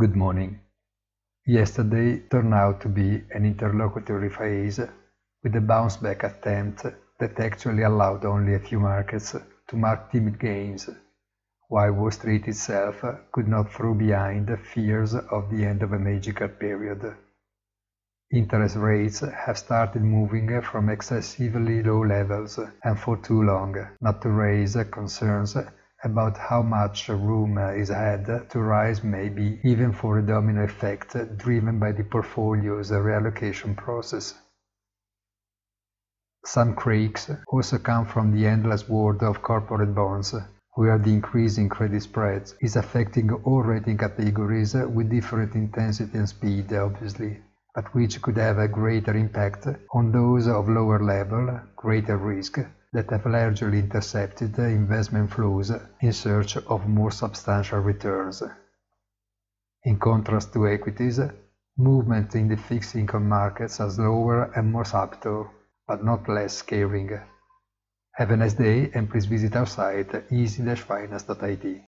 Good morning. Yesterday turned out to be an interlocutory phase with a bounce back attempt that actually allowed only a few markets to mark timid gains, while Wall Street itself could not throw behind the fears of the end of a magical period. Interest rates have started moving from excessively low levels and for too long, not to raise concerns about how much room uh, is had to rise maybe even for a domino effect driven by the portfolio's reallocation process. Some cracks also come from the endless world of corporate bonds, where the increase in credit spreads is affecting all rating categories with different intensity and speed, obviously, but which could have a greater impact on those of lower level, greater risk, that have largely intercepted the investment flows in search of more substantial returns. In contrast to equities, movement in the fixed income markets are slower and more subtle, but not less scaring. Have a nice day and please visit our site easy-finance.it.